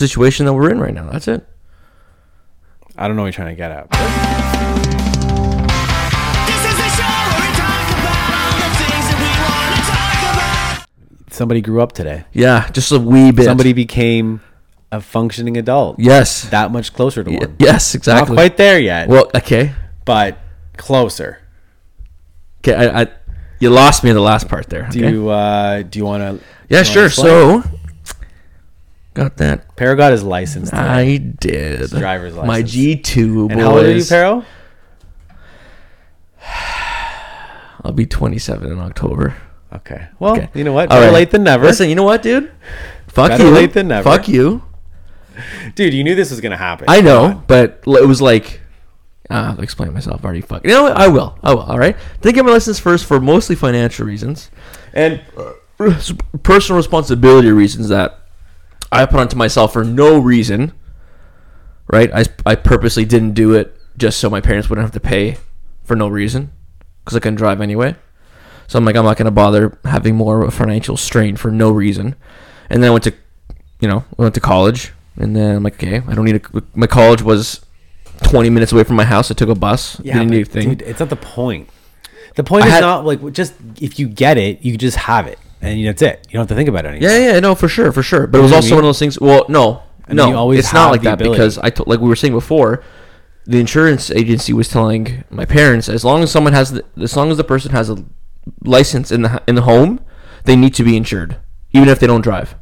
situation that we're in right now. That's it. I don't know what you're trying to get at. This is the show where we talk about all the things that we want to talk about. Somebody grew up today. Yeah, just a wee bit. Somebody became a functioning adult. Yes. That much closer to Y- one. yes, exactly. Not quite there yet, Well, okay. but closer. Okay, I, I you lost me in the last part there. Do okay? you uh do you want to yeah, sure. So got that. Pero got his license today. I did. driver's license. My. G two boys. and how old are you, Pero? I'll be twenty seven in October. Okay. Well, Okay. you know what? All Better right. late than never. Listen, you know what, dude? Fuck Better you. late than never. Fuck you. Dude, you knew this was gonna happen. I know, but l- it was like. Uh, I'll explain myself. I Already fuck. You know what? I will. I will. All right. Did get my license first for mostly financial reasons, and uh, personal responsibility reasons that I put onto myself for no reason. Right. I I purposely didn't do it just so my parents wouldn't have to pay for no reason because I couldn't drive anyway. So I'm like, I'm not gonna bother having more of a financial strain for no reason. And then I went to, you know, I went to college, and then I'm like, okay, I don't need a. My college was 20 minutes away from my house. I took a bus. Yeah, didn't need a thing. dude, it's not the point. The point I is had- not like just if you get it, you just have it, and that's it. You don't have to think about it anymore. Yeah, yeah, no, for sure, for sure. But it was know what I also mean? one of those things. Well, no, And no, you always it's not like the that ability. because I told, like we were saying before, the insurance agency was telling my parents as long as someone has, the, as long as the person has a license in the h- in the home, they need to be insured, even if they don't drive.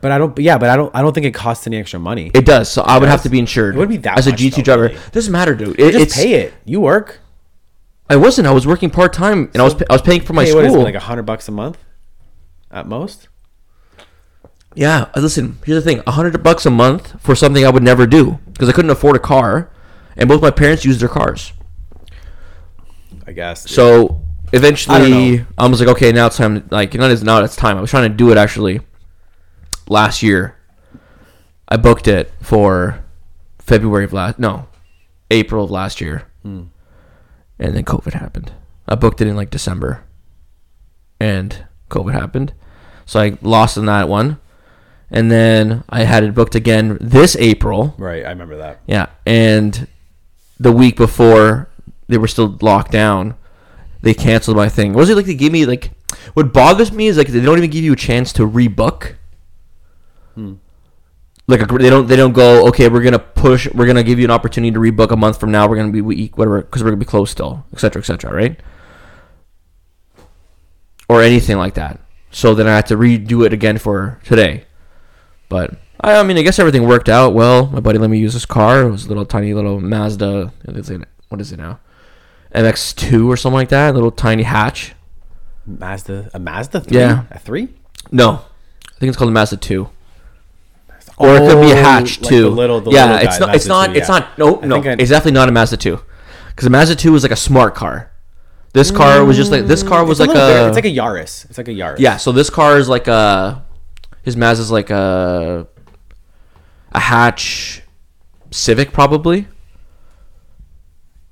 But I don't. Yeah, but I don't. I don't think it costs any extra money. It does, so I would have to be insured. It wouldn't be that as a much, GT though, driver. really. Doesn't matter, dude. You It, just it's pay it. You work. I wasn't. I was working part time, and I was I was paying for my Hey, what is it, school. like a hundred bucks a month, at most. Yeah, uh, listen. Here's the thing: a hundred bucks a month for something I would never do because I couldn't afford a car, and both my parents used their cars. I guess. So I eventually, don't I, was like, okay, now it's time. Like, not it's now it's time. I was trying to do it actually last year. I booked it for February of last no, April of last year, and then COVID happened. I booked it in like December, and COVID happened, so I lost on that one. And then I had it booked again this April. right. I remember that. Yeah, and the week before they were still locked down, they canceled my thing. Was it like they gave me like? What bothers me is like they don't even give you a chance to rebook. Hmm. Like a, they don't they don't go okay we're gonna push we're gonna give you an opportunity to rebook a month from now we're gonna be week whatever because we're gonna be closed still etc etc right or anything like that so then I had to redo it again for today but I, I mean, I guess everything worked out well. My buddy let me use his car. It was a little tiny little Mazda. What is it, what is it now? MX2 or something like that. A little tiny hatch. Mazda. A Mazda three. Yeah. A three. No, I think it's called a Mazda 2. Or it could be a Oh, hatch like too. the little- the yeah, little it's guy, not. It's Mazda not. 2, It's yeah. not. No, I no. think I- It's definitely not a Mazda 2. Because the Mazda 2 was like a smart car. This car was just like this car was like little bit- a. It's like a Yaris. It's like a Yaris. Yeah, so this car is like a his Mazda's like a a hatch Civic probably.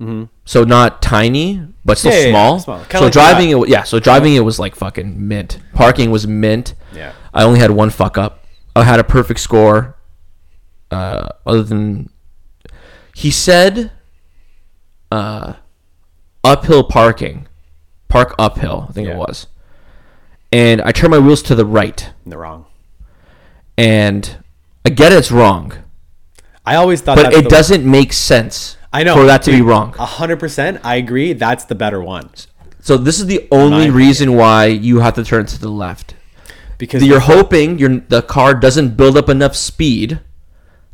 Mm-hmm. So not tiny, but still Yeah, yeah, yeah, small. small. Kinda So like driving it, yeah. So driving it was like fucking mint. Parking was mint. Yeah. I only had one fuck up. I had a perfect score. Uh, other than he said, uh, uphill parking, park uphill. I think Yeah. it was. And I turned my wheels to the right, They're wrong. and I get it's wrong, I always thought, but it doesnbe make sense. I know for that to be wrong. A hundred percent. I agree. That's the better one So this is the only reason why you have to turn to the left. Because You're hoping your the car doesn't build up enough speed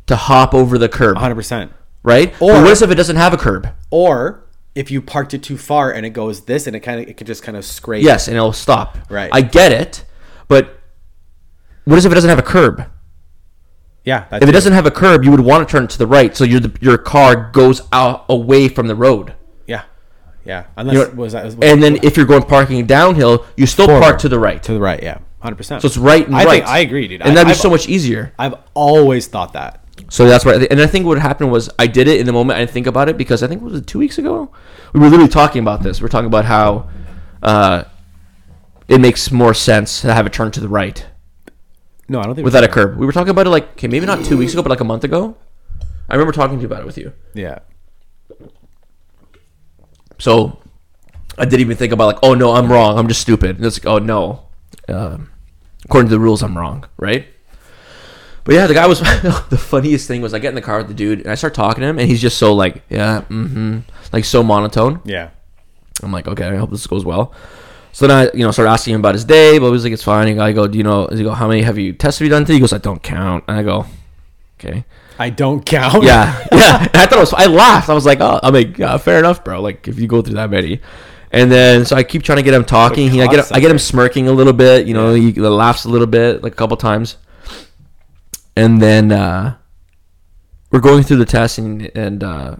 to hop over the curb, hundred percent. right? Or- Or what if it doesn't have a curb? Or if you parked it too far and it goes this and it kind of it could just kind of scrape. Yes, and it'll stop. Right. I get it, but what if it doesn't have a curb? Yeah. If it doesn't have a curb, you would want to turn it to the right, so your your car goes out away from the road. Yeah. Yeah. Unless You know, was that was, and then if you're going parking downhill, you still Forward. park to the right. to the right. Yeah. Hundred percent. So it's right and I right. Think, I agree, dude. And that'd be I've- so much easier. I've always thought that. So that's right. And I think what happened was I did it in the moment. I didn't think about it because I think it was two weeks ago. We were literally talking about this. We are talking about how uh, it makes more sense to have it turn to the right. No, I don't think without a curb. We were talking about it like okay, maybe not two weeks ago, but like a month ago. I remember talking to you about it with you. Yeah. So I didn't even think about like, oh no, I'm wrong. I'm just stupid. And it's like, oh no, um, according to the rules, I'm wrong, right? But yeah, the guy was the funniest thing was I get in the car with the dude and I start talking to him and he's just so like, yeah, mm-hmm, like so monotone. Yeah. I'm like, okay, I hope this goes well. So then I, you know, start asking him about his day, but he was like, it's fine. And I go, do you know? He go, how many have you tests have you done today? He goes, I don't count. And I go, okay. I don't count. Yeah, yeah. And I thought it was. I laughed. I was like, "Oh, I'm like, uh, fair enough, bro. Like, if you go through that many." And then, so I keep trying to get him talking. He, I get, I get him smirking a little bit. You know, he laughs a little bit, like a couple times. And then uh, we're going through the test, and and uh,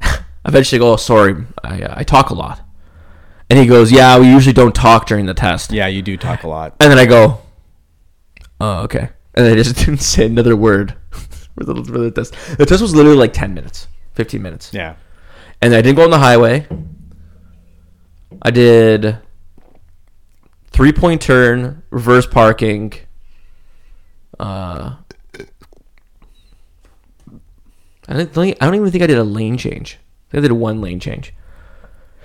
I eventually go, "Oh, sorry, I, uh, I talk a lot." And he goes, "Yeah, we usually don't talk during the test." Yeah, you do talk a lot. And then I go, "Oh, okay." And I just didn't say another word for the, for the test. The test was literally like ten minutes, fifteen minutes. Yeah. And I didn't go on the highway. I did three point turn, reverse parking. Uh, I don't think I don't even think I did a lane change. I think I did one lane change.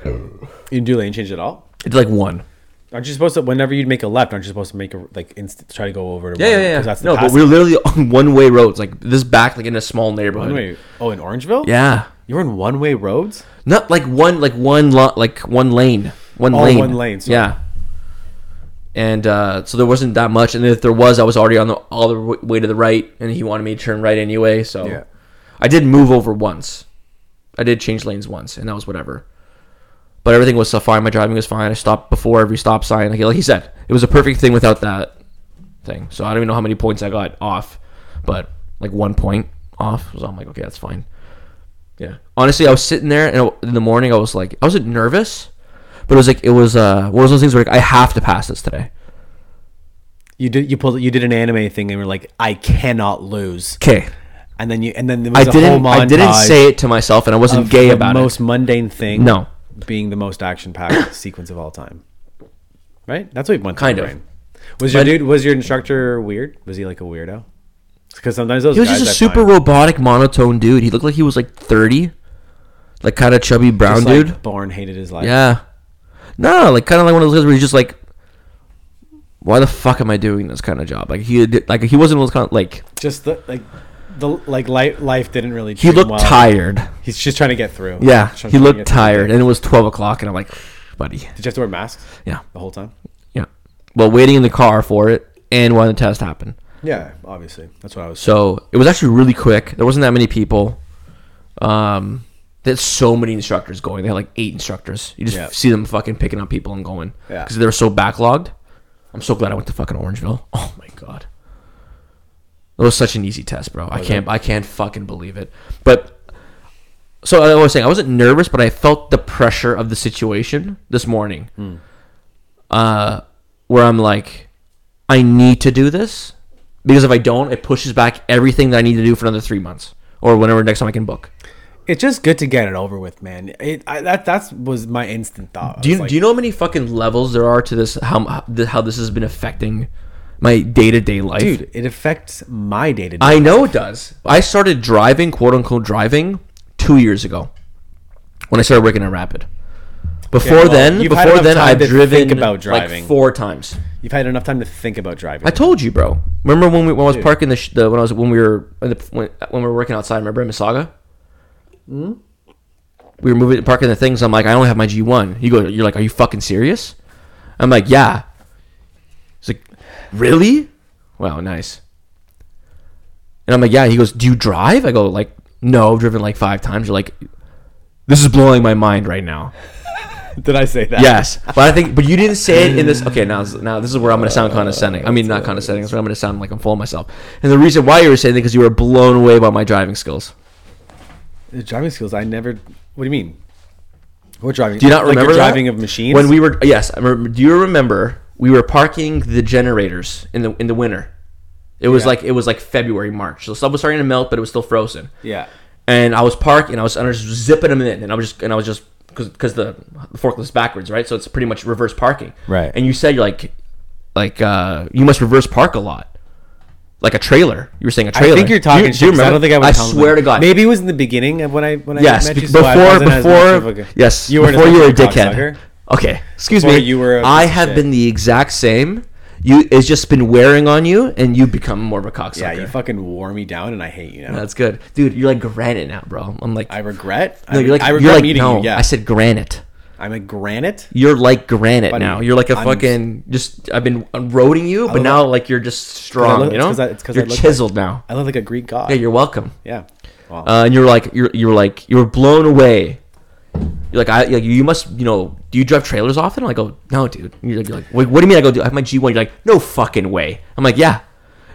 You didn't do lane change at all? I did like one. Aren't you supposed to? Whenever you make a left, aren't you supposed to make a like inst- try to go over to? Yeah, one? yeah, yeah. That's the no, but we're literally on one way roads, like this back, like in a small neighborhood. one way. Oh, in Orangeville. Yeah, You were in one way roads. not like one, like one, lo- like one lane, one Oh, lane, one lane, sorry. Yeah. And uh, so there wasn't that much, and if there was, I was already on the all the way to the right, and he wanted me to turn right anyway. So Yeah. I did move over once. I did change lanes once, and that was whatever. But everything was so fine. My driving was fine. I stopped before every stop sign. Like, like he said, it was a perfect thing without that thing. So I don't even know how many points I got off, but like one point off. So I'm like, okay, that's fine. Yeah. Honestly, I was sitting there and in the morning. I was like, I wasn't nervous, but it was like it was uh one of those things where like, I have to pass this today. You did. You pulled. You did an anime thing, and you were like, "I cannot lose." Okay. And then you. And then there I was a whole didn't. I didn't say it to myself, and I wasn't gay the about most it. mundane thing. No. being the most action-packed sequence of all time. Right. That's what went through Kind of. brain. Was your But- dude? Was your instructor weird? Was he like a weirdo? Because sometimes those He was just a super find robotic, monotone dude. He looked like he was like thirty, like kind of chubby brown just, like, dude. born hated his life. Yeah. No, like kind of like one of those guys where he's just like, why the fuck am I doing this kind of job? Like he like he wasn't those kind of like Just the like. The like life, life didn't really. he looked well. tired. He's just trying to get through. Yeah, he looked through tired, and it was twelve o'clock, and I'm like, buddy, Did you have to wear masks yeah, the whole time? yeah. Well, waiting in the car for it, and when the test happened. Yeah, obviously. That's what I was. So it was actually really quick. There wasn't that many people. Um, there's so many instructors going. They had like eight instructors. You just Yeah. see them fucking picking up people and going. Yeah. Because they were so backlogged. I'm so glad I went to fucking Orangeville. Oh my god. It was such an easy test, bro. I can't. I can't fucking believe it. But so I was saying I wasn't nervous, but I felt the pressure of the situation this morning. Hmm. Uh, where I'm like, I need to do this because if I don't, it pushes back everything that I need to do for another three months or whenever next time I can book. It's just good to get it over with, man. It I, that that's was my instant thought. Do you like, do you know how many fucking levels there are to this? How how how this has been affecting my day to day life, dude? It affects my day to day. I know it does. I started driving, quote unquote, driving two years ago when I started working at Rapid. Before well, then, you've had before enough then, time I've to driven think about driving. like four times. You've had enough time to think about driving. I told you, bro. Remember when we when I was parking the, sh- the when I was when we were in the, when, when we were working outside? Remember in Mississauga? Hmm? We were moving parking the things. I'm like, I only have my G1. You go, you're like, are you fucking serious? I'm like, yeah. He's like, really? Wow, nice. And I'm like, yeah. He goes, do you drive? I go, like, no, I've driven like five times. You're like, this is blowing my mind right now. Did I say that? Yes, but I think, but you didn't say it in this. Okay, now, now this is where I'm going to sound condescending. I mean, not condescending. That's where I'm going to sound like I'm full of myself. And the reason why you were saying it because you were blown away by my driving skills. The driving skills. I never. What do you mean? What driving? Do you not like remember your that? driving of machines? When we were yes, I remember, do you remember we were parking the generators in the in the winter? It was Yeah. like it was like February March, so stuff was starting to melt, but it was still frozen. yeah. and I was parking, and I was, and I was just zipping them in, and I was just, and I was just, because the, the forklift's backwards, right? So it's pretty much reverse parking. Right. And you said you're like, like, uh, you must reverse park a lot. like a trailer. You were saying a trailer. I think you're talking Do you, shit. do you 'cause I don't think I would. I swear to God. Maybe it was in the beginning of when I when I Yes, met be- you. so I before wasn't as much of before yes, you before you were a dickhead. cocksucker. Okay, excuse Before me. you were a I have shit. been the exact same. You it's just been wearing on you, and you become more of a cocksucker. Yeah, you fucking wore me down, and I hate you now. That's good, dude. You're like granite now, bro. I'm like, I regret. no, you're like, I you're regret like, meeting no. you. Yeah, I said granite. I'm a granite. You're like granite Buddy, now. You're like a I'm- fucking just. I've been roading you, but now like you're just strong. look- you it's know, 'cause I- it's 'cause I you're look like- chiseled now. I look like a Greek god. Yeah, you're welcome. yeah. Well, Uh, and you're like you're you're like you were blown away. You're like I like you must you know do you drive trailers often? I go oh, no, dude. And you're like, you're like what, what do you mean? I go do I have my G1. You're like no fucking way. I'm like yeah.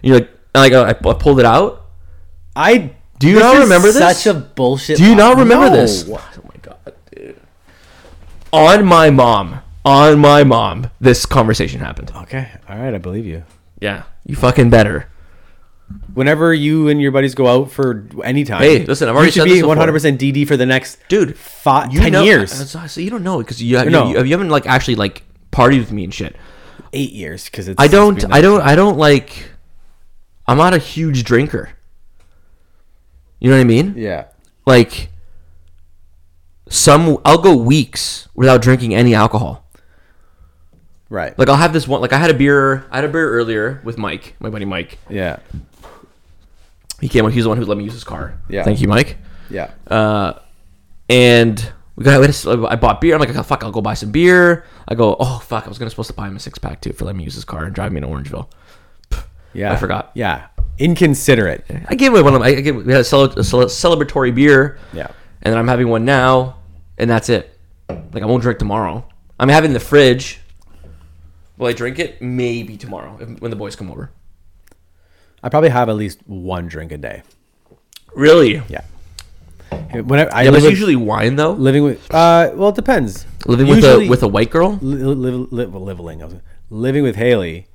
And you're like and I go I, I pulled it out. I Do you not remember this? Such a bullshit. Do you not remember No. this? Oh my god, dude. On my mom, on my mom, this conversation happened. Okay, all right, I believe you. Yeah, you fucking better. Whenever you and your buddies go out for any time, Hey, listen, I've already you should said be this before. 100 percent DD for the next dude. five, You 10 know, years, So so you don't know it because you, have, No. you, you haven't like actually like partied with me and shit. eight years because it's. I don't. I don't. I don't like. I'm not a huge drinker. You know what I mean? Yeah, Like some, I'll go weeks without drinking any alcohol. right. Like I'll have this one. Like I had a beer. I had a beer earlier with Mike, my buddy Mike. yeah, He came. He's the one who let me use his car. Yeah. Thank you, Mike. yeah. Uh, and we got. we I bought beer. I'm like, oh, fuck, I'll go buy some beer. I go, oh fuck, I was gonna supposed to buy him a six pack too for letting me use his car and drive me to Orangeville. Yeah, I forgot. Yeah, inconsiderate. I gave away one of my. I gave, we had a, cele- a cele- celebratory beer. Yeah. And then I'm having one now, and that's it. Like I won't drink tomorrow. I'm having the fridge. Will I drink it? Maybe tomorrow if, when the boys come over. I probably have at least one drink a day. Really? Yeah. When I, I Yeah, but it's with, usually wine though. living with. Uh, well, it depends. Living with a with a white girl. li- li- li- living, was living with Haley.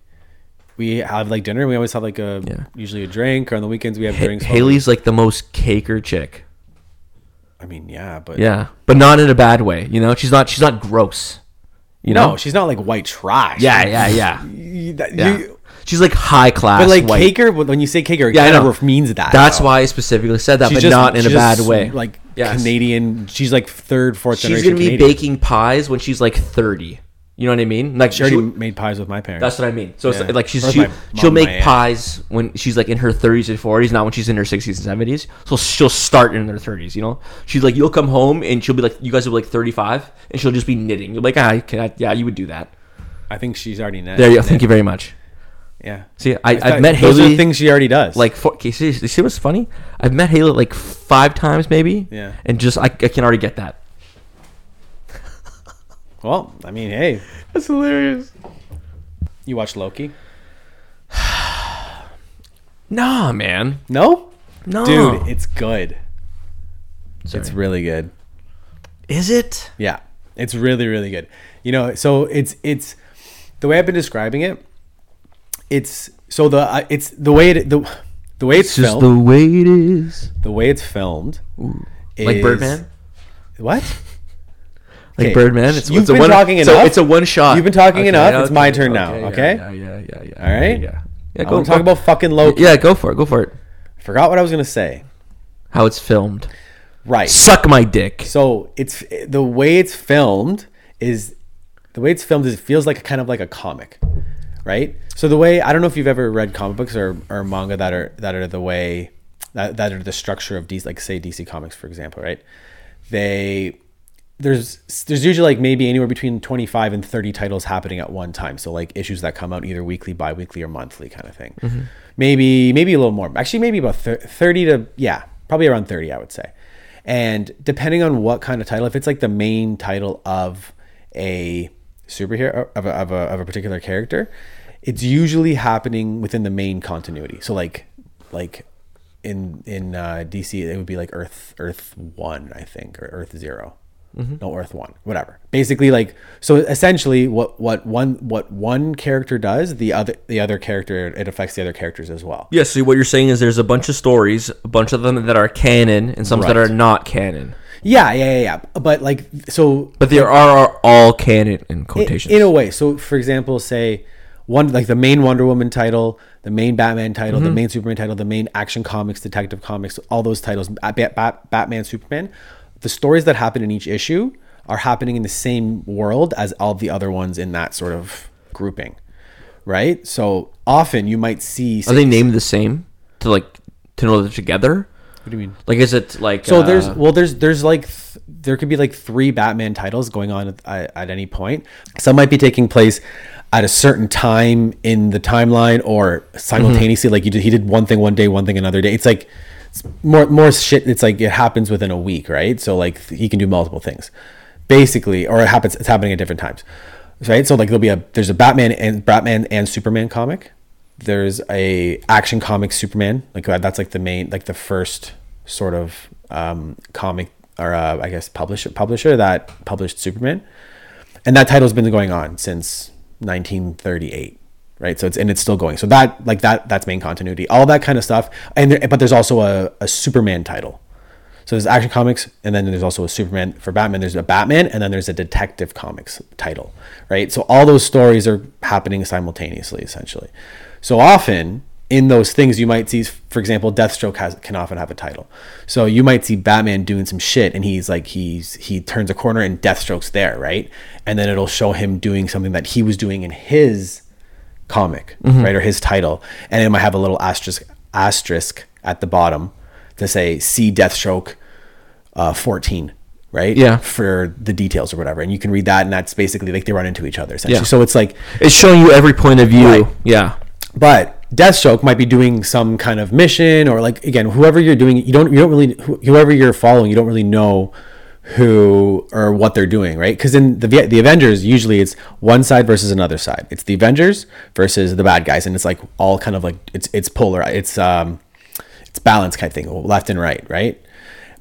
We have like dinner. And we always have like a Yeah. usually a drink, or on the weekends we have Ha- drinks. Haley's like the most caker chick. I mean, yeah, but Yeah, but not in a bad way. You know, she's not. She's not gross. You no, know. she's not like white trash. Yeah, yeah, yeah. You- that- yeah. you- she's like high class. but like white. caker, when you say caker, it Yeah, I know. means that. That's though. why I specifically said that, She's but just- not in a bad way. Like Yes. Canadian. She's like third, fourth She's gonna be Canadian. baking pies when she's like thirty. You know what I mean? Like She already she- made pies with my parents. That's what I mean. So Yeah. it's like she's she, she'll make pies when she's like in her 30s and 40s, not when she's in her 60s and 70s. So she'll start in her 30s. You know, she's like you'll come home and she'll be like you guys will be like 35 and she'll just be knitting. You're like ah, I- yeah, you would do that. I think she's already net. There you go. Thank you very much. Yeah. See, I, I've met those are Haley the things she already does. like four, okay, see, see what's funny? I've met Haley like five times maybe. Yeah. And just I, I can already get that. well, I mean, hey, That's hilarious. you watch Loki? Nah, man. No, No, dude, it's good. Sorry. It's really good. is it? Yeah, it's really really good. You know, so it's it's the way I've been describing it. It's so the uh, it's the way it the the way it's, It's just the way it is. The, way it's filmed. Like is- Birdman. What? Like Okay, Birdman. It's, you've it's a been one, talking so enough. It's a one shot. You've been talking enough. It's my turn now, okay? Yeah, yeah, yeah, yeah. All right. Yeah. Yeah. I want to talk about fucking Loki. Yeah, go for it. Go for it. Forgot what I was gonna say. How it's filmed. Right. Suck my dick. So it's the way it's filmed is the way it's filmed is it feels like kind of like a comic, right? So the way I don't know if you've ever read comic books or, or manga that are that are the way that, that are the structure of DC, like say DC Comics for example, right? They there's there's usually like maybe anywhere between 25 and 30 titles happening at one time. So like issues that come out either weekly bi-weekly or monthly kind of thing. Mm-hmm. Maybe maybe a little more. Actually maybe about 30 to yeah probably around 30 i would say. And depending on what kind of title if it's like the main title of a superhero of a, of a, of a particular character it's usually happening within the main continuity. So like like in in uh, dc it would be like earth earth one i think or earth 0 no earth one whatever. Basically like so essentially what what one what one character does the other the other character it affects the other characters as well. Yeah, so what you're saying is there's a bunch of stories, a bunch of them that are canon, and some that are not canon. yeah yeah yeah, yeah. but like so But there are all canon in in, quotations. in a way. So for example say one like the main Wonder Woman title, the main Batman title, Mm-hmm. the main Superman title, the main Action Comics, Detective Comics, all those titles, Bat- Bat- Bat- Batman, Superman. The stories that happen in each issue are happening in the same world as all the other ones in that sort of grouping, right? So often you might see. Are they named the same to like to know they're together? What do you mean? Like, is it like So uh, there's well there's there's like th- there could be like three Batman titles going on at, at, at any point. Some might be taking place at a certain time in the timeline or simultaneously. Like you did, he did one thing one day, one thing another day. It's like it's more more shit. It's like it happens within a week, right? So like he can do multiple things, basically, or it happens. It's happening at different times, right? So like there'll be a there's a Batman and Batman and Superman comic. There's a action comic Superman, like uh, that's like the main, like the first sort of um, comic or uh, I guess publisher publisher that published Superman, and that title's been going on since 1938, right? So it's and it's still going. So that like that that's main continuity, all that kind of stuff. And there, but there's also a, a Superman title. So there's Action Comics, and then there's also a Superman for Batman. There's a Batman, and then there's a Detective Comics title, right? So all those stories are happening simultaneously, essentially. So often in those things, you might see, for example, Deathstroke has can often have a title. So you might see Batman doing some shit, and he's like he's he turns a corner, and Deathstroke's there, right? And then it'll show him doing something that he was doing in his comic, right, or his title, and it might have a little asterisk asterisk at the bottom to say "See Deathstroke uh, 14." Right, Yeah. for the details or whatever, and you can read that, and that's basically like they run into each other essentially. Yeah. So it's like it's showing you every point of view. Right. Yeah. but Deathstroke might be doing some kind of mission, or like again, whoever you're doing, you don't you don't really whoever you're following, you don't really know who or what they're doing, right? Because in the the Avengers, usually it's one side versus another side. It's the Avengers versus the bad guys, and it's like all kind of like it's it's polar. It's um it's balanced kind of thing, left and right, right?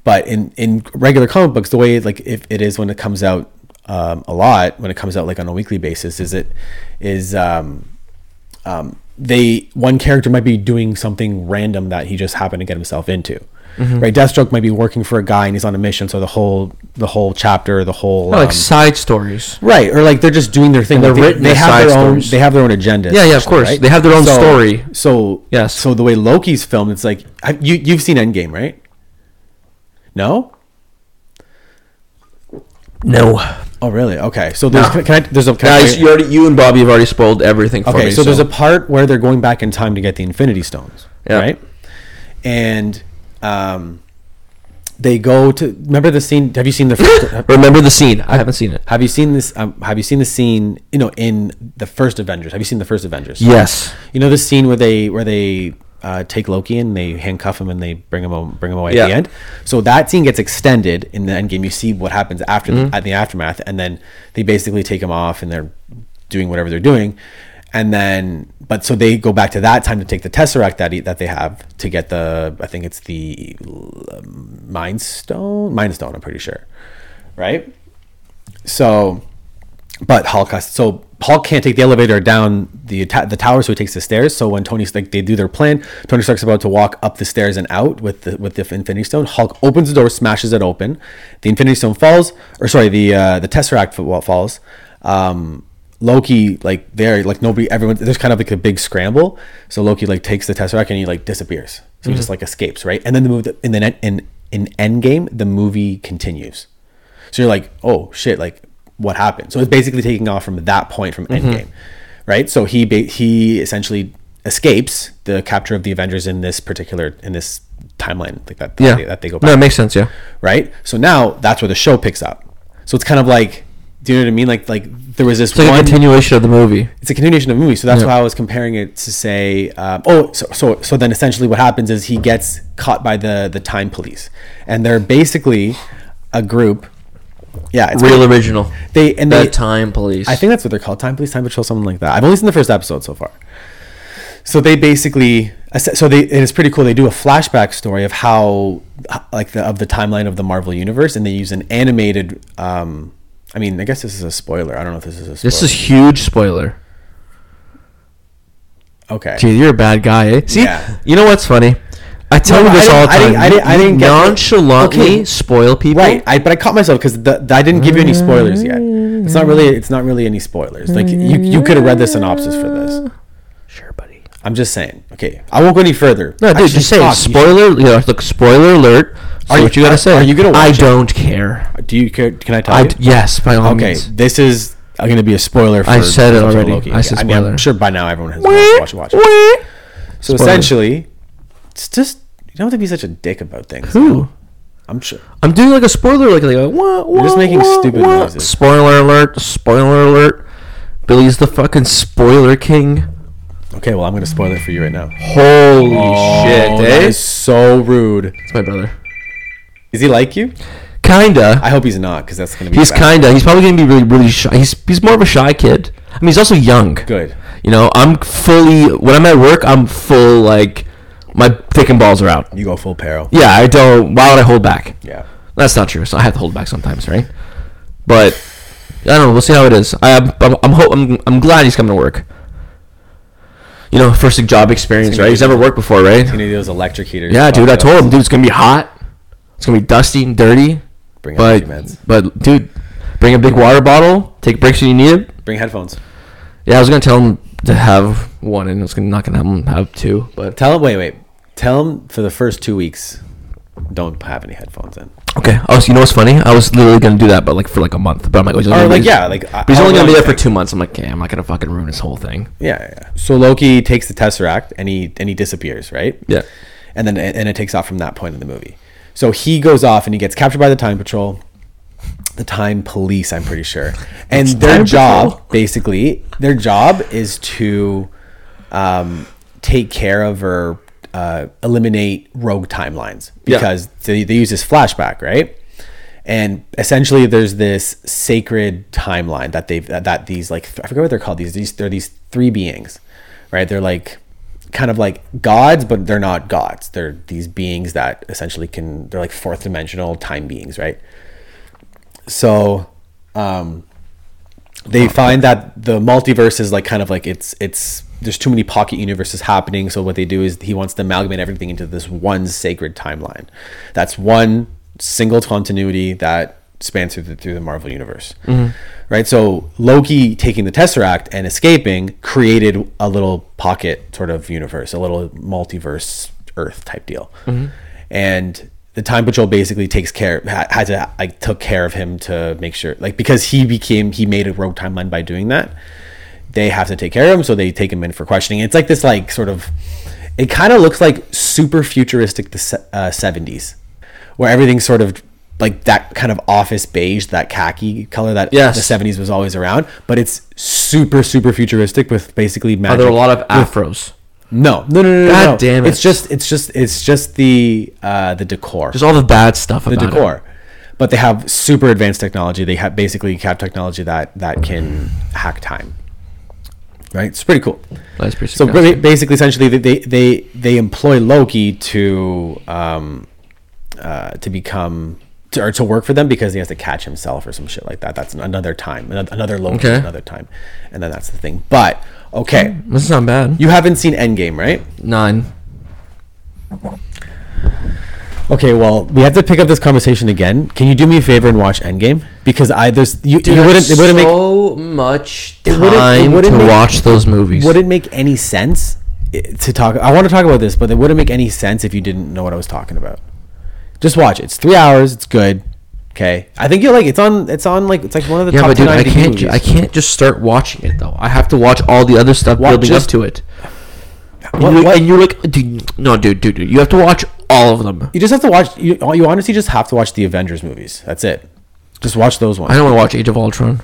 But in in regular comic books, the way like if it is when it comes out um, a lot, when it comes out like on a weekly basis, is it is um, um, they one character might be doing something random that he just happened to get himself into. Mm-hmm. Right, Deathstroke might be working for a guy and he's on a mission, so the whole the whole chapter, the whole like um, side stories. right, or like they're just doing their thing. They're they, written they as have side their own stories. they have their own agenda. Yeah, yeah, of course. They have their own So- story. So Yes. so the way Loki's filmed, it's like you you've seen Endgame, right? No. No. Oh, really? Okay. So there's No. can, I, there's a can I- Guys, you already you and Bobby have already spoiled everything for okay. me. so, there's a part where they're going back in time to get the Infinity Stones, Yeah. right? And um, they go to remember the scene. Have you seen the? First, remember the scene. I haven't seen it. have you seen this? Um, have you seen the scene? You know, in the first Avengers. Have you seen the first Avengers? Yes. You know the scene where they where they uh, take Loki and they handcuff him and they bring him home, bring him away Yeah. at the end. So that scene gets extended in the end game. You see what happens after Mm-hmm. the, at the aftermath, and then they basically take him off and they're doing whatever they're doing. And then, but so they go back to that time to take the tesseract that he, that they have to get the. I think it's the um, Mind Stone. Mind Stone. I'm pretty sure, right? So but Hulk has so Hulk can't take the elevator down the ta- the tower, so he takes the stairs. So when Tony's like they do their plan, Tony Stark's about to walk up the stairs and out with the with the Infinity Stone. Hulk opens the door, smashes it open. The Infinity Stone falls, or sorry, the uh, the Tesseract fa- falls. Um, Loki like there like nobody everyone there's kind of like a big scramble. So Loki like takes the Tesseract and he like disappears. So he just like escapes right, and then the move in the net in in Endgame the movie continues. So you're like, oh shit, like what happened? So it's basically taking off from that point from Mm-hmm. Endgame, right? So he ba- he essentially escapes the capture of the Avengers in this particular in this timeline like that Yeah. that, they, that they go No, it makes sense. Yeah. right? So now that's where the show picks up. So it's kind of like, do you know what I mean? Like like there was this It's like one a continuation of the movie. it's a continuation of the movie. So that's Yeah. why I was comparing it to say, um, oh, so, so so then essentially what happens is he gets caught by the the time police, and they're basically a group. Yeah, it's Real original. They and The they time police. I think that's what they're called, time police, time patrol, something like that. I've only seen the first episode so far. So they basically, so they and it's pretty cool. They do a flashback story of how, like the of the timeline of the Marvel universe, and they use an animated. um I mean, I guess this is a spoiler. I don't know if this is a spoiler. This is huge spoiler. okay. Gee, you're a bad guy, eh? See, Yeah. you know what's funny? I tell No, you this all the I time. didn't- I didn't- I didn't nonchalantly Okay. spoil people. Right, I, but I caught myself because I didn't give you any spoilers yet. It's not really. It's not really any spoilers. Like you, you could have read the synopsis for this. Sure, buddy. I'm just saying. Okay, I won't go any further. No, dude, just say spoiler. You know, look, spoiler alert. Say Are what you- you gotta are- say. are you gonna I it? don't care. Do you care? Can I tell I you? yes, by all Okay, means. this is going to be a spoiler. for I said it already. Loki. I said I mean, I'm sure by now everyone has watched, watched it. So Spoiler. essentially, it's just you don't have to be such a dick about things. Who? I'm sure. I'm doing like a spoiler, like like a what? You're just making stupid noises. Spoiler alert! Spoiler alert! Billy's the fucking spoiler king. Okay, well I'm going to spoil it for you right now. Holy shit, Oh, eh? that is so rude. It's my brother. Is he like you? Kinda. I hope he's not, because that's going to be. He's bad. kinda. He's probably gonna be really, really shy. He's he's more of a shy kid. I mean, he's also young. good. You know, I'm fully when I'm at work. I'm full like my dick and balls are out. You go full peril. Yeah, I don't. Why would I hold back? Yeah. That's not true. So I have to hold back sometimes, right? But I don't know. We'll see how it is. I, I'm I'm I'm, ho- I'm I'm glad he's coming to work. You know, first job experience, right? He's never worked before, right? Gonna do those electric heaters. Yeah, dude. I told him, dude, it's gonna be hot. It's gonna be dusty and dirty. Bring But meds. but dude, bring a big water bottle. Take breaks when you need it. Bring headphones. Yeah, I was gonna tell him to have one, and I was gonna not gonna have him have two. But Tell him. Wait, wait. Tell him for the first two weeks, don't have any headphones in. okay. Oh, so you know what's funny? I was literally gonna do that, but like for like a month. But I'm like, oh, Or like yeah, like But he's only gonna be there for two months. I'm like, okay, I'm not gonna fucking ruin his whole thing. Yeah, yeah. So Loki takes the Tesseract and he and he disappears, right? Yeah. And then and it takes off from that point in the movie. So he goes off and he gets captured by the Time Patrol, the Time Police, I'm pretty sure. And It's their job, Patrol. basically, their job is to um, take care of or uh, eliminate rogue timelines Yeah. because they, they use this flashback, right? And essentially, there's this sacred timeline that they've that, that these like I forget what they're called. These these they're these three beings, right? They're like kind of like gods, but they're not gods. They're these beings that essentially can they're like fourth dimensional time beings, right? So, um, they find that the multiverse is like kind of like it's it's there's too many pocket universes happening so what they do is he wants to amalgamate everything into this one sacred timeline. That's one single continuity that spans through the, through the marvel universe. Mm-hmm. Right? So loki taking the tesseract and escaping created a little pocket sort of universe a little multiverse earth type deal. Mm-hmm. And the time patrol basically takes care ha- had to like took care of him to make sure like because he became he made a rogue timeline by doing that they have to take care of him so they take him in for questioning it's like this like sort of it kind of looks like super futuristic the uh, 70s where everything's sort of like that kind of office beige that khaki color that Yes. the 70s was always around but it's super super futuristic with basically Are there a lot of with- afros? no no no no no, God no. damn it. it's just it's just it's just the uh the decor Just all the bad stuff the about it. decor. But they have super advanced technology. They have basically have technology that that can hack time. Right, it's pretty cool. That's pretty So ba- basically, essentially, they they they, employ Loki to um uh, to become to, or to work for them because he has to catch himself or some shit like that. That's another time, another, another Loki, Okay. another time, and then that's the thing. But okay, This is not bad. you haven't seen Endgame, right? Nine. Okay, well, we have to pick up this conversation again. Can you do me a favor and watch Endgame? Because I there's you, you wouldn't it wouldn't make so much It wouldn't- it time wouldn't to make- watch those movies. wouldn't make any sense eh, to talk. I want to talk about this, but it wouldn't make any sense if you didn't know what I was talking about. Just watch it. It's three hours. It's good. Okay, I think you'll like. It's on. It's on like it's like one of the yeah, top but dude, I can't. ju-. I can't just start watching it though. I have to watch all the other stuff building just- up to it. And, What- you, what- and you're like, dude, no, dude, dude, dude, you have to watch all of them. You just have to watch. You, you honestly just have to watch the Avengers movies. That's it. Just watch those ones. I don't want to watch Age of Ultron.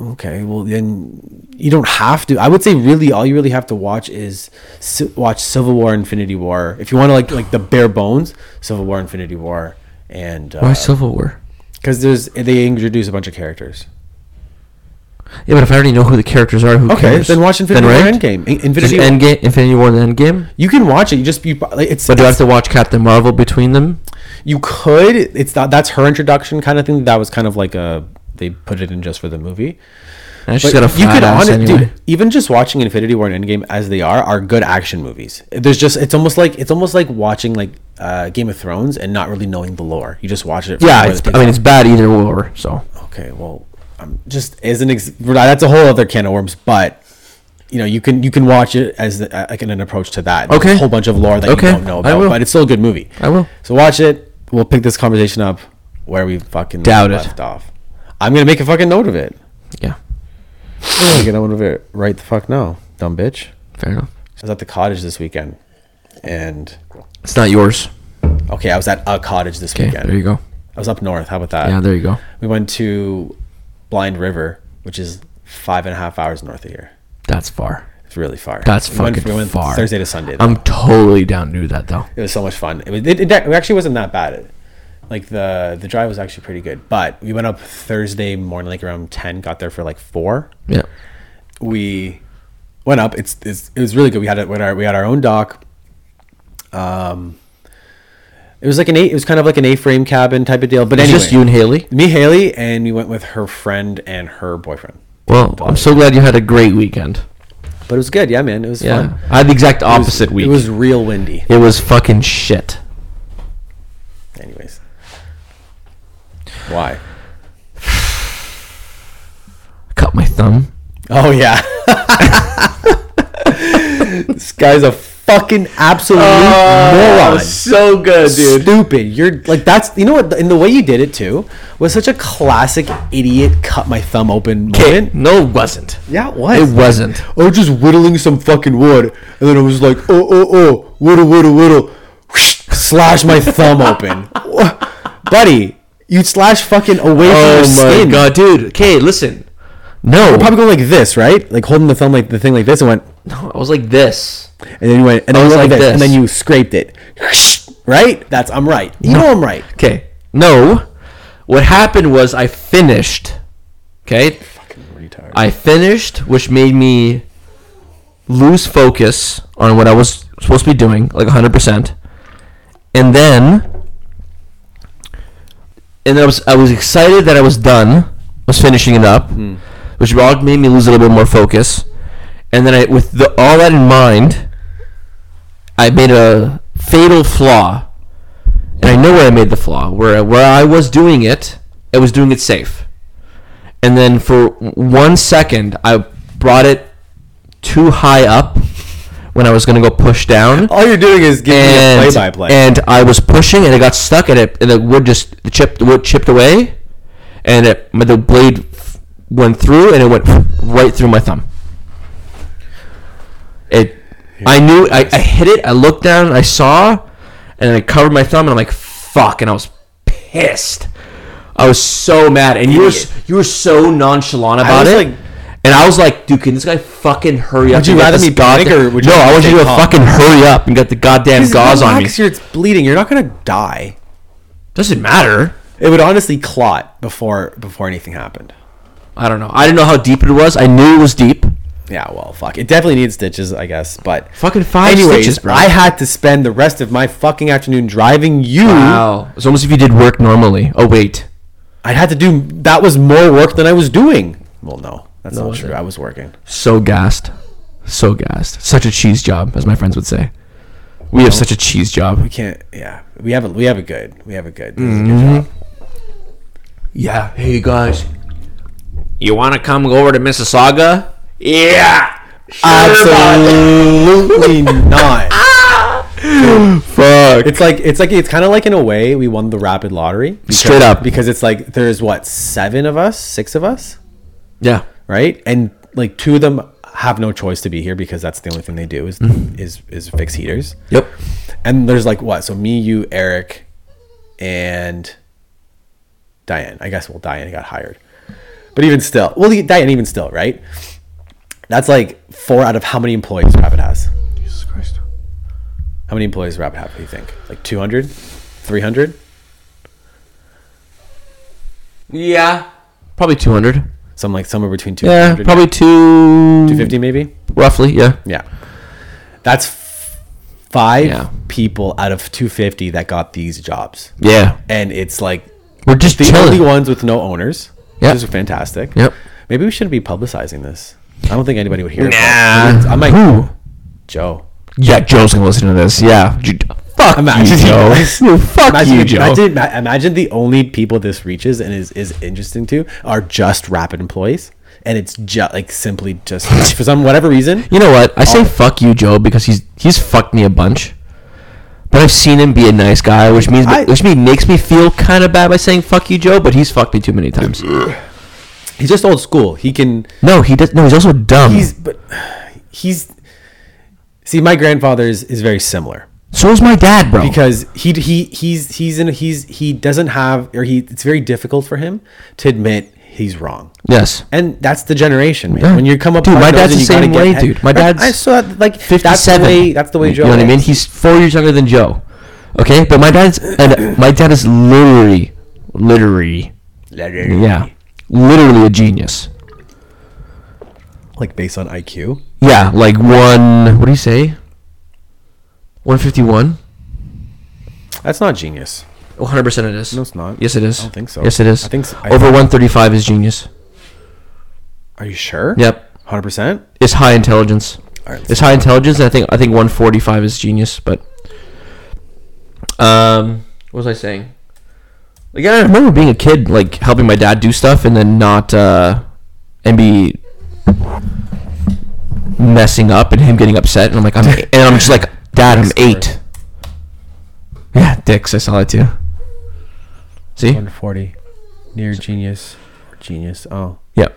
Okay, well then you don't have to. I would say really all you really have to watch is ci- watch Civil War, Infinity War. If you want to like like the bare bones, Civil War, Infinity War, and Why uh, Civil War? because there's they introduce a bunch of characters. Yeah, but if I already know who the characters are, who Okay, cares? then watch Infinity War right? Endgame. In- Infinity War. Endgame, Infinity War, and Endgame. You can watch it. You just you like it's. But do I have to watch Captain Marvel between them? You could. It's not. That's her introduction kind of thing. That was kind of like a. They put it in just for the movie. And she's got a flat ass hone- anyway. dude, even just watching Infinity War and Endgame as they are are good action movies. There's just it's almost like it's almost like watching like uh, Game of Thrones and not really knowing the lore. You just watch it. for yeah, it's, I mean it's bad either or. So okay. Well, um, just as an ex- that's a whole other can of worms. But you know, you can you can watch it as the, uh, like an approach to that. There's Okay. a whole bunch of lore that Okay, you don't know about, but it's still a good movie. I will. So watch it. We'll pick this conversation up where we fucking Doubt it. left off. I'm gonna make a fucking note of it. Yeah, I'm gonna note of it right the fuck now, dumb bitch. fair enough. I was at the cottage this weekend, and It's not yours. okay, I was at a cottage this Okay, weekend. there you go. I was up north. How about that? Yeah, there you go. We went to Blind River, which is five and a half hours north of here. That's far. It's really far. That's we fucking we went far. Thursday to Sunday. though. I'm totally down to do that though. it was so much fun. It, was, it, it actually wasn't that bad. Like the the drive was actually pretty good. But we went up Thursday morning, like around ten. Got there for like four. Yeah. we went up. It's, it's it was really good. We had a, we had our we had our own dock. Um, it was like an A. It was kind of like an A-frame cabin type of deal. But anyway, just you and Haley. me, Haley, and we went with her friend and her boyfriend. Well, I'm so glad you had a great weekend. But it was good. Yeah, man, it was Yeah, fun. I had the exact It was- opposite week. It was real windy. It was fucking shit. Anyways, why? Cut my thumb. Oh yeah. this guy's a fucking absolute oh, moron. so good, dude. Stupid. You're like that's you know what and the way you did it too was such a classic idiot cut my thumb open moment. no, it wasn't. Yeah, it was. It wasn't. I was just whittling some fucking wood, and then I was like, oh oh oh, whittle whittle whittle, Whoosh, slash my thumb open, buddy. You slash fucking away from Oh your my god, dude. Okay, listen. No, You're probably going like this, right? Like holding the thumb like the thing like this, and went, no, I was like this. And then you went, and I then you like this, and then you scraped it, right? That's I'm right. You know I'm right. Okay, no. What happened was I finished. Okay, Fucking retard. I finished, which made me lose focus on what I was supposed to be doing, like 100%. And then and then I was I was excited that I was done, was finishing it up, hmm. which all made me lose a little bit more focus. And then I with the, all that in mind, I made a fatal flaw. And I know where I made the flaw. Where where I was doing it, I was doing it safe and then for one second I brought it too high up when I was gonna go push down. All you're doing is giving me a And, play-by-play. and I was pushing and it got stuck and it and the wood just the chip the wood chipped away and it the blade went through and it went right through my thumb. I knew I, I hit it, I looked down, I saw and I covered my thumb and I'm like fuck and I was pissed. I was so mad, and you were Idiot. you were so nonchalant about was it. like- and I was like, dude, can this guy fucking hurry up? Would you and get rather this me panic or would you no? I want you stay to calm? fucking hurry up and get the goddamn gauze on me. it's bleeding. You're not gonna die. Doesn't matter. It would honestly clot before before anything happened. I don't know. I didn't know how deep it was. I knew it was deep. Yeah, well, fuck. It definitely needs stitches, I guess. But Fucking five anyways, stitches, bro. I had to spend the rest of my fucking afternoon driving you. Wow. It's almost if you did work normally. Oh wait. I had to do that was more work than I was doing. Well, no, that's No, not true. it? I was working. So gassed. So gassed. Such a cheese job, as my friends would say. We have such a cheese job. We can't. Yeah, we have a We have a good. We have it good. This is a Mm-hmm. good job. Yeah. Hey guys. You want to come over to Mississauga? Yeah. Absolutely not. Fuck. It's like it's like it's kind of like in a way we won the rapid lottery. because- Straight up. because it's like there's what seven of us, six of us, Yeah. right? And like two of them have no choice to be here because that's the only thing they do is Mm-hmm. is is fix heaters. Yep. And there's like what? So me, you, Eric, and Diane. I guess well, Diane got hired, but even still, well, Diane even still, right? That's like four out of how many employees Rapid has? Jesus Christ. How many employees does Rapid have? Do you think? Like 200, 300? Yeah. Probably 200. Something like somewhere between Yeah, 200, probably 2 250 maybe. roughly, yeah. Yeah, that's f- five Yeah. people out of 250 that got these jobs, Yeah. and it's like We're just the chilling. only ones with no owners. Yeah. which is fantastic. Yep. Maybe we shouldn't be publicizing this. I don't think anybody would hear it. Nah. I might. Who? Joe. Yeah, Joe's gonna listen to this. Yeah. Fuck Fuck Imagine you, Joe. you Fuck imagine, you, Joe. Imagine, imagine the only people this reaches and is, is interesting to are just rapid employees. And it's just like simply just for some whatever reason. You know what? I say fuck you, Joe, because he's he's fucked me a bunch. But I've seen him be a nice guy, which means I- which means makes me feel kind of bad by saying fuck you, Joe. But he's fucked me too many times. He's just old school. He can No, he does. No, he's also dumb. he's but he's see my grandfather is, is very similar so is my dad, bro. because he he he's he's in he's he doesn't have or he it's very difficult for him to admit he's wrong yes, and that's the generation man Yeah. when you come up Dude, my dad's the same way, head- dude. My dad's I saw like that's the way that's the way Joe You know what I mean? He's four years younger than Joe. Okay, but my dad's and my dad is literally, literally, yeah, literally a genius. like based on IQ Yeah, like one. What do you say? One fifty-one. that's not genius One hundred percent it is. No, it's not. Yes, it is. I don't think so. Yes, it is. I think s- I- over one thirty-five is genius. are you sure Yep, 100% it's high intelligence. Right, It's high intelligence. And I think I think one forty-five is genius. But um, what was I saying? Like I remember being a kid, like helping my dad do stuff, and then not uh, and be messing up, and him getting upset, and I'm like, I'm and I'm just like, Dad, I'm eight. Yeah, dicks. I saw that too. See? 140 near genius genius oh Yep.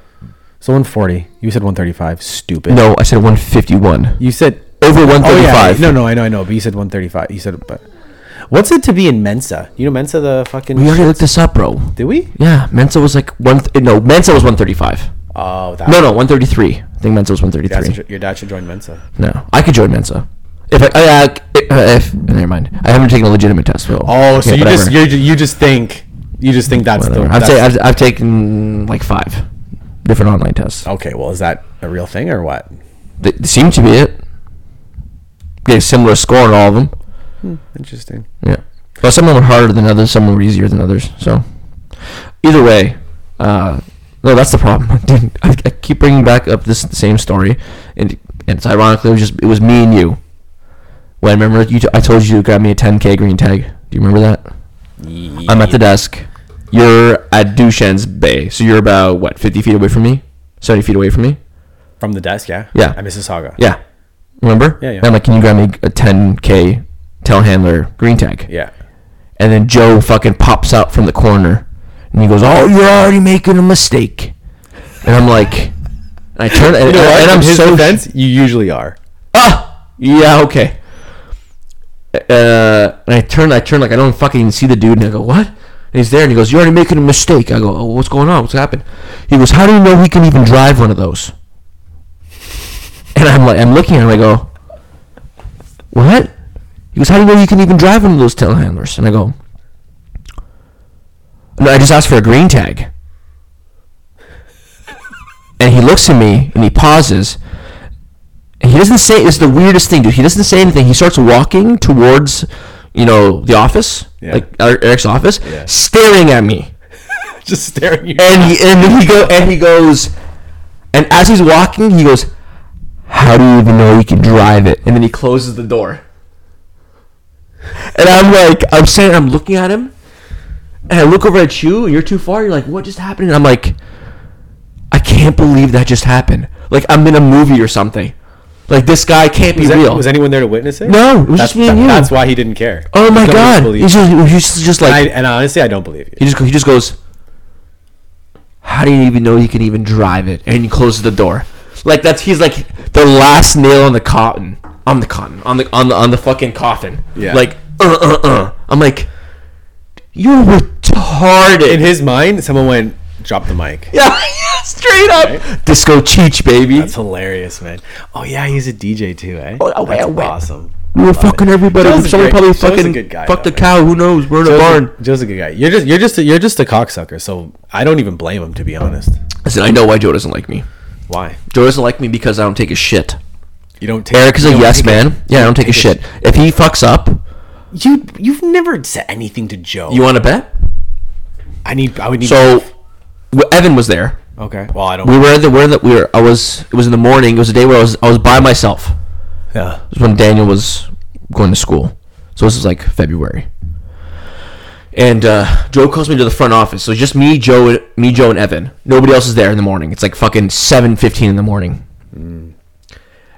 so 140 you said 135 stupid No, I said 151. you said Over Oh 135. yeah, no, no, I know, I know. But you said 135. You said, but what's it to be in Mensa? You know Mensa, the fucking. We already looked this up, bro. Did we? Yeah, Mensa was like one. Th- no, Mensa was 135. Oh, that. No, no, 133. I think Mensa was 133. your dad should join Mensa. No, I could join Mensa. If I, oh, I, I uh, if never mind, I haven't taken a legitimate test. So Oh, so yeah, you whatever. just you you just think you just think that's Whatever. the. I've, that's- ta- I've, I've taken like five different online tests. okay, well, is that a real thing or what? They, they seem to be it. Get a similar score on all of them. Interesting. Yeah. Well, some of them were harder than others. Some were easier than others. So, either way, uh, no, that's the problem. Dude, I, I keep bringing back up this same story, and and it's ironically it was just it was me and you. When remember you, t- I told you to grab me a 10k green tag. Do you remember that? I'm at the desk. You're at Duchenne's Bay, so you're about what 50 feet away from me, 70 feet away from me. from the desk. Yeah. Yeah. At Mississauga. Yeah. Remember? Yeah, yeah. And I'm like, can you grab me a 10k telehandler green tag? Yeah. And then Joe fucking pops out from the corner, and he goes, "Oh, you're already making a mistake." And I'm like, I turn, and, You know what? and I'm his so defense, you usually are. ah, yeah, okay. Uh, and I turn, I turn like I don't fucking see the dude, and I go, "What?" And he's there, and he goes, "You're already making a mistake." I go, "Oh, what's going on? What's happened?" He goes, "How do you know he can even drive one of those?" And I'm like, I'm looking at him, I go, "What?" He goes, "How do you know you can even drive one of those telehandlers?" And I go, "No, I just asked for a green tag." And he looks at me and he pauses. And he doesn't say it's the weirdest thing, dude. He doesn't say anything. He starts walking towards, you know, the office, Yeah. like uh, Eric's office, Yeah. staring at me. Just staring you. And he and he go and he goes, and as he's walking, he goes, "How do you even know you can drive it?" And then he closes the door. And I'm like, I'm saying, I'm looking at him, and I look over at you, and you're too far. You're like, "What just happened?" And I'm like, I can't believe that just happened. Like I'm in a movie or something. Like this guy can't be that- real. was anyone there to witness it? No, it was that's, just me and you. That's why he didn't care. oh my god! He's just, he's just And, I, like and honestly, I don't believe you. he just he just goes. How do you even know he can even drive it? And he closes the door. Like that's he's like the last nail on the cotton on the cotton on the on the on the fucking coffin. Yeah. Like uh uh uh. I'm like, you're retarded. In his mind, someone went, "Drop the mic." yeah, straight up Right? disco cheech baby. That's hilarious, man. Oh yeah, he's a DJ too, eh? Oh, oh, That's awesome. we were fucking everybody. Joe's Someone probably Joe's a fucking good guy, fucked though, the cow. Who knows? We're in a barn. a, Joe's a good guy. You're just you're just a, you're just a cocksucker. So I don't even blame him to be honest. I said, I know why Joe doesn't like me. Why? Joe doesn't like me because I don't take a shit. You don't take Eric is a yes take man. Yeah, I don't take a shit. If he fucks up, You you've never said anything to Joe. you want to bet? I need I would need So, w- Evan was there. Okay. Well, I don't We were in the we're in the we were. I was. It was in the morning. It was a day where I was. I was by myself. Yeah. It was when Daniel was going to school. So this is like February. And uh, Joe calls me to the front office. So it's just me, Joe, me, Joe, and Evan. Nobody else is there in the morning. It's like fucking seven fifteen in the morning.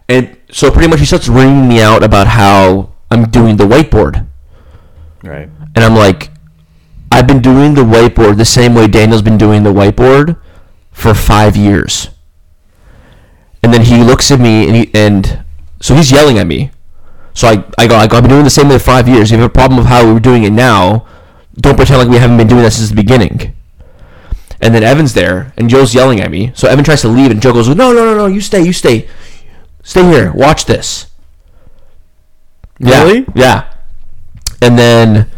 And so pretty much he starts ringing me out about how I'm doing the whiteboard. Right. And I'm like, I've been doing the whiteboard the same way Daniel's been doing the whiteboard for five years. And then he looks at me and he, and so he's yelling at me. So I, I go, I go, I've been doing the same way for five years. If You have a problem with how we're doing it now. Don't pretend like we haven't been doing that since the beginning. And then Evan's there and Joe's yelling at me. So Evan tries to leave and Joe goes, No, no, no, no, you stay, you stay. Stay here. Watch this. Yeah, Really? Yeah. And then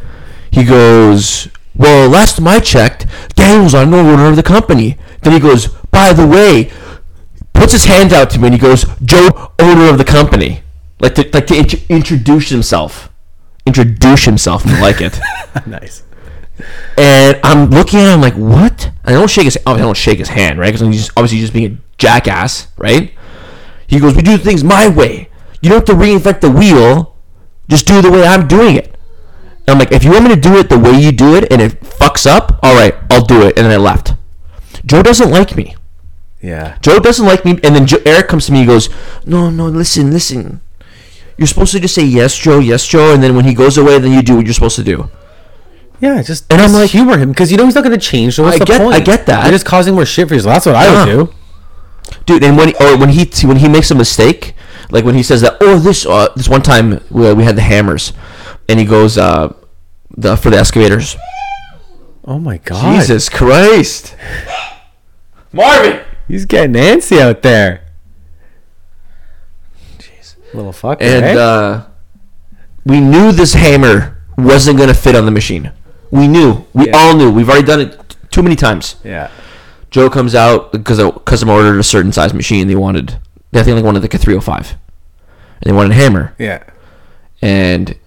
he goes, Well, last time I checked, Daniel's on no owner of the company. Then he goes, By the way, puts his hand out to me and he goes, Joe, owner of the company. Like to, like to int- introduce himself. Introduce himself. I like it. nice. And I'm looking at him like, what? And I don't shake his. Obviously, I don't shake his hand, right? Because he's obviously just being a jackass, right? He goes, "We do things my way. You don't have to reinvent the wheel. Just do the way I'm doing it." And I'm like, if you want me to do it the way you do it, and it fucks up, all right, I'll do it. And then I left. Joe doesn't like me. Yeah. Joe doesn't like me, and then Joe, Eric comes to me. He goes, "No, no, listen, listen. You're supposed to just say yes, Joe, yes, Joe, and then when he goes away, then you do what you're supposed to do." Yeah, just And I'm like- humor him because you know he's not going to change. So what's I the get- point? I get that. You're just causing more shit for yourself. That's what I would uh-huh. do. Dude and when or when he when he makes a mistake like when he says that oh this uh, this one time we, we had the hammers and he goes uh the for the excavators. Oh my god, jesus christ. Marvin! He's getting antsy out there. Jeez, little fucker. and eh? uh we knew this hammer wasn't gonna fit on the machine. We knew. We Yeah. all knew. We've already done it t- too many times. Yeah, joe comes out because a customer ordered a certain size machine they wanted they think they wanted like a 305 and they wanted a hammer. Yeah, and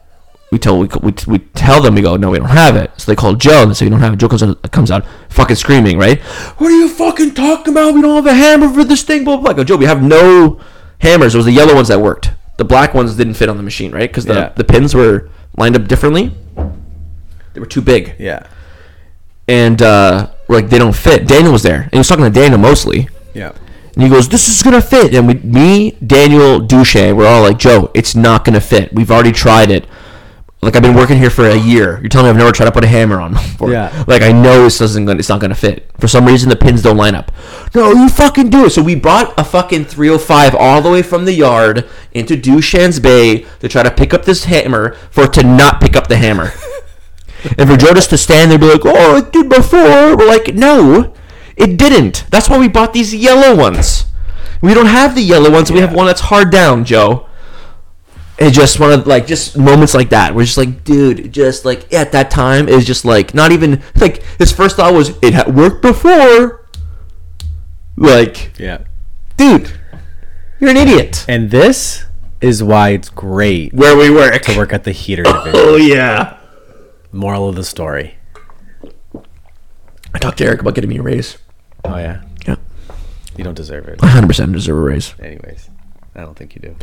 we tell we, we, we tell them we go no we don't have it. So they call Joe and they say we don't have it. Joe comes out, comes out fucking screaming right? What are you fucking talking about? We don't have a hammer for this thing blah blah, blah. I go Joe we have no hammers. It was the yellow ones that worked. The black ones didn't fit on the machine right? Because the, Yeah. the pins were lined up differently. They were too big. Yeah, and uh, like they don't fit Daniel was there and he was talking to Daniel mostly yeah. and he goes, "This is gonna fit." And we, me, Daniel, Douche, we're all like, "Joe, it's not gonna fit. We've already tried it. Like I've been working here for a year. You're telling me I've never tried to put a hammer on before. Yeah. Like I know this doesn't gonna, it's not gonna fit. For some reason, the pins don't line up. No, you fucking do it. So we brought a fucking 305 all the way from the yard into Dushan's Bay to try to pick up this hammer for it to not pick up the hammer. And for Joe just to stand there and be like, oh, it did before. We're like, no, it didn't. That's why we bought these yellow ones. We don't have the yellow ones. We have one that's hard down, Joe. And just one of like just moments like that. We're just like, dude, just like at that time is just like not even like his first thought was it had worked before. Like, Yeah. dude, you're an idiot. And this is why it's great Where we work. to work at the heater division. Oh yeah. Moral of the story. I talked to Eric about getting me a raise. Oh yeah, Yeah. you don't deserve it. 100% deserve a raise. Anyways, I don't think you do.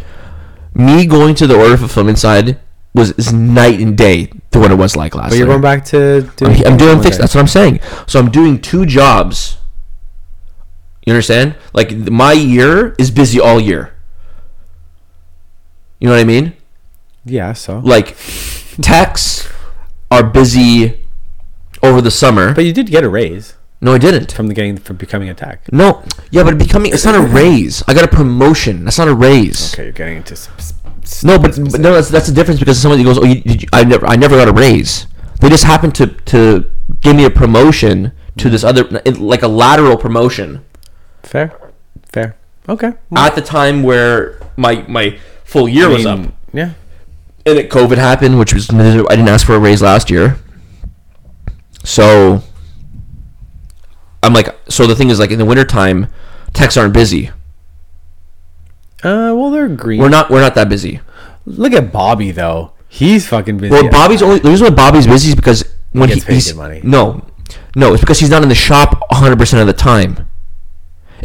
me going to the order fulfillment side was is night and day to what it was like last. But you're year. going back to I'm, doing. I'm doing fixed. That's what I'm saying. So I'm doing two jobs. You understand? Like my year is busy all year. You know what I mean? Yeah. So. Like techs are busy over the summer. But you did get a raise no, I didn't. from the getting from becoming a tech. No, yeah, but becoming it's not a raise. I got a promotion. That's not a raise. Okay, you're getting into. s- s- No, but, but no, that's that's the difference because somebody goes, "Oh, you, you, I never, I never got a raise." They just happened to to give me a promotion to this other, like a lateral promotion Fair. Fair. Okay. at the time where my my full year I was up, Yeah. And then COVID happened, which was I didn't ask for a raise last year, so I'm like, so the thing is, like in the wintertime, techs aren't busy. Uh, well, they're green. We're not we're not that busy. Look at Bobby though. He's fucking busy. Well, Bobby's only the reason why Bobby's busy is because when gets he, paid he's money. no, no, it's because he's not in the shop 100 percent of the time.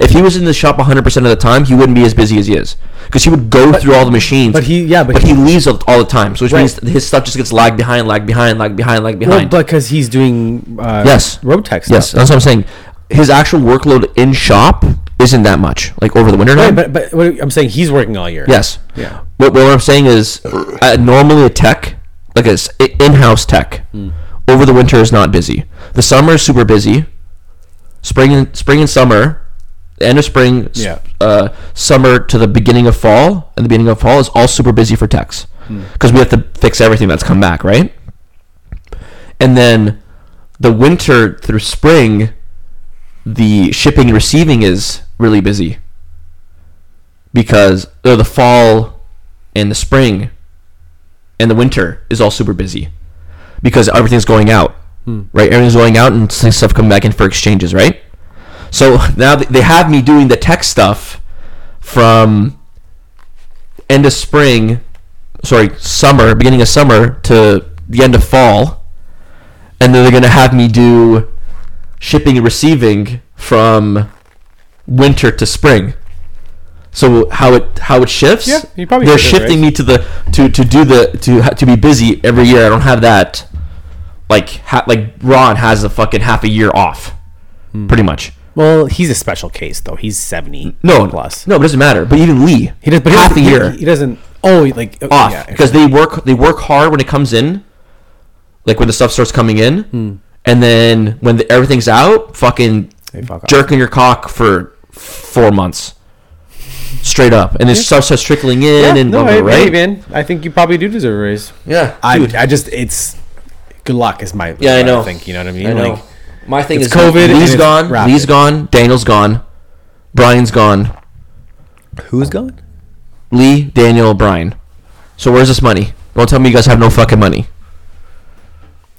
If he was in the shop 100 percent of the time, he wouldn't be as busy as he is because he would go through all the machines. but he- yeah, but but he, he- leaves all all the time, so which Right. means his stuff just gets lagged behind, lagged behind, lagged behind, lagged Well, behind. because he's doing uh, Yes. road tech stuff. yes, that's what I'm saying. His actual workload in shop isn't that much, like over the winter Right, but but what I'm saying he's working all year. yes. Yeah. What, what I'm saying is, uh, normally a tech, like a s- i- in-house tech, Hmm. over the winter is not busy. The summer is super busy. Spring and spring and summer, the end of spring, Yeah. uh, summer to the beginning of fall, and the beginning of fall is all super busy for techs Hmm. because we have to fix everything that's come back, right? And then the winter through spring, the shipping and receiving is really busy because or the fall and the spring and the winter is all super busy because everything's going out, right? Everything's going out and stuff coming back in for exchanges, right? So now they have me doing the tech stuff from end of spring, sorry, summer, beginning of summer to the end of fall, and then they're gonna have me do shipping and receiving from winter to spring. So how it how it shifts? Yeah, you probably they're shifting me to the to to do the to to be busy every year. I don't have that. Like ha- like Ron has a fucking half a year off, Hmm. pretty much. Well, he's a special case though. He's seventy. No, plus. no, it doesn't matter. But even Lee, He does, but he half a year He, doesn't. Oh, like oh, off yeah, because they work they work hard when it comes in, like when the stuff starts coming in, Hmm. and then when the, everything's out, fucking fuck off. jerking your cock for four months, straight up, and then stuff starts trickling in Yeah, and no, I, right? man. I think you probably do deserve a raise. Yeah, I, dude. I just it's good luck is my Yeah, I know. think you know what I mean. I know. Like, My thing it's is COVID and Lee's it's gone. rapid. Lee's gone. Daniel's gone. Brian's gone. who's gone? Lee, Daniel, Brian. So where's this money? Don't tell me you guys have no fucking money.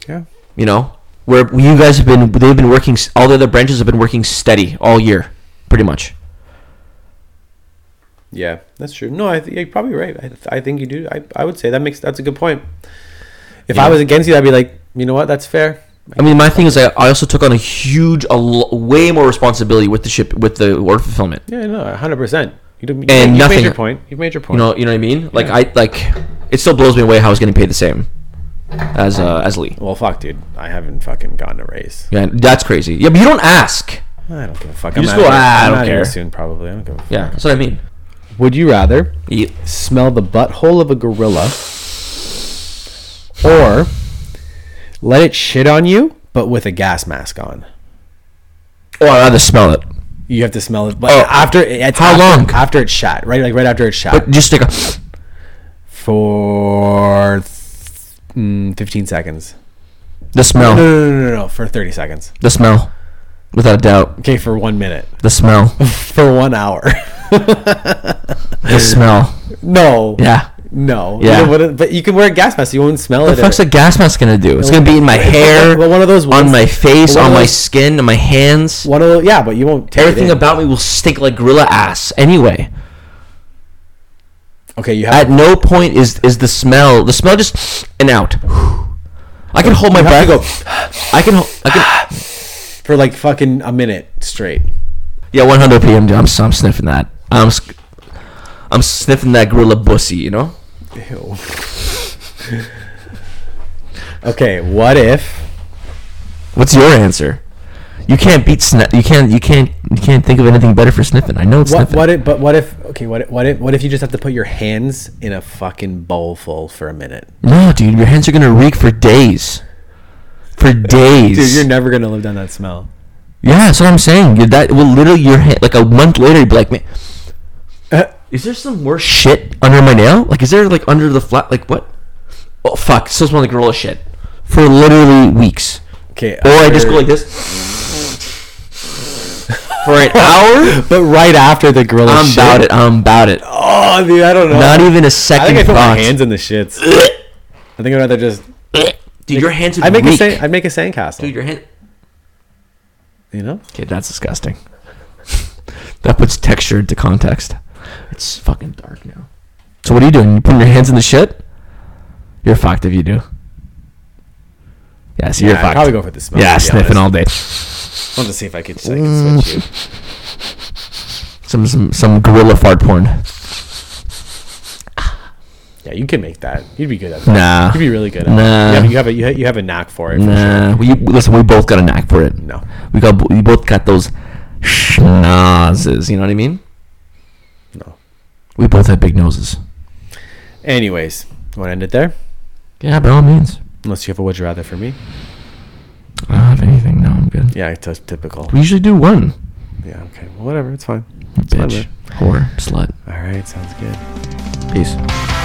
Yeah. You know, where you guys have been, they've been working. All the other branches have been working steady all year, pretty much. Yeah, that's true. No, I th- you're probably right. I, I think you do. I, I would say that makes that's a good point. If I was against you, I'd be like, you know what, that's fair. I mean, my thing is, I, I also took on a huge, a l- way more responsibility with the ship, with the order fulfillment. Yeah, no, hundred percent. You do, you And you've nothing- made your point. You've made your point. You know, you know what I mean? Like Yeah. I like, it still blows me away how I was getting paid the same as uh, as Lee. well, fuck, dude. I haven't fucking gotten a raise. Yeah, that's crazy. Yeah, but you don't ask. I don't give a fuck. You I'm just go, "Ah, I I'm don't outta here care." Soon, probably. I don't give a fuck. Yeah, that's what I mean. Would you rather Yeah. smell the butthole of a gorilla or let it shit on you, but with a gas mask on? Oh, I'd rather smell it. You have to smell it, but Oh, after it's how after, long? After it's shot, right? Like right after it's shot But just take a. for mm, fifteen seconds. The smell. No, no, no, no, no, no, for thirty seconds. The smell. Without a doubt. Okay, for one minute. The smell. For one hour. The smell. no. Yeah. No. Yeah. You know but you can wear a gas mask. You won't smell What it. What the fuck's a gas mask gonna do? It's gonna be in my hair, but one of those on my face, on my those- skin, on my hands. One of those, yeah, but you won't. take it Everything in. about me will stink like gorilla ass. Anyway, Okay, you have. at no point is is the smell. The smell just and out. I can hold my breath. to I can. I can. for like fucking a minute straight. Yeah, 100 p.m. I'm, I'm sniffing that. I'm I'm sniffing that gorilla bussy. You know. Ew. okay, what if? What's your answer? You can't beat sniff. You can't. You can't. You can't think of anything better for sniffing. I know it's What, sniffing. what if? But what if? Okay, what? if- What if? What if you just have to put your hands in a fucking bowl full for a minute? No, dude, your hands are gonna reek for days. For days. Dude, you're never gonna live down that smell. yeah, that's what I'm saying. You're that will literally your hand like a month later you'd be like, man, is there some worse shit under my nail? Like, is there like under the flat? Like what? Oh fuck! Still smells like gorilla shit for literally weeks. Okay, Or I just go like this for an hour. But right after the gorilla, I'm shit- about it. I'm about it. Oh, dude, I don't know. Not even a second I think I put thought. my hands in the shits. I think I'd rather just. Dude, your hands would I'd make a sand, I'd make a sandcastle. Dude, your hand. you know. Okay, that's disgusting. that puts texture into context. It's fucking dark now. So what are you doing? You putting your hands in the shit? You're fucked if you do. Yeah, so you're Yeah, I'd fucked. probably go for the smell. yeah, to be sniffing honest. all day. I want to see if I could, I could switch you. Some some some gorilla fart porn. Yeah, you can make that. You'd be good at that. Nah. You'd be really good at Nah. that. You have, you have a you have, a knack for it. For. Nah, we listen. We both got a knack for it. No. we got we both got those schnozzes. You know what I mean? We both have big noses. Anyways, want to end it there? Yeah, by all means. Unless you have a would you rather for me. I don't have anything. No, I'm good. Yeah, it's typical. We usually do one. Yeah, okay. Well, whatever. It's fine. It's fine, Bitch, whore, slut. All right, sounds good. Peace.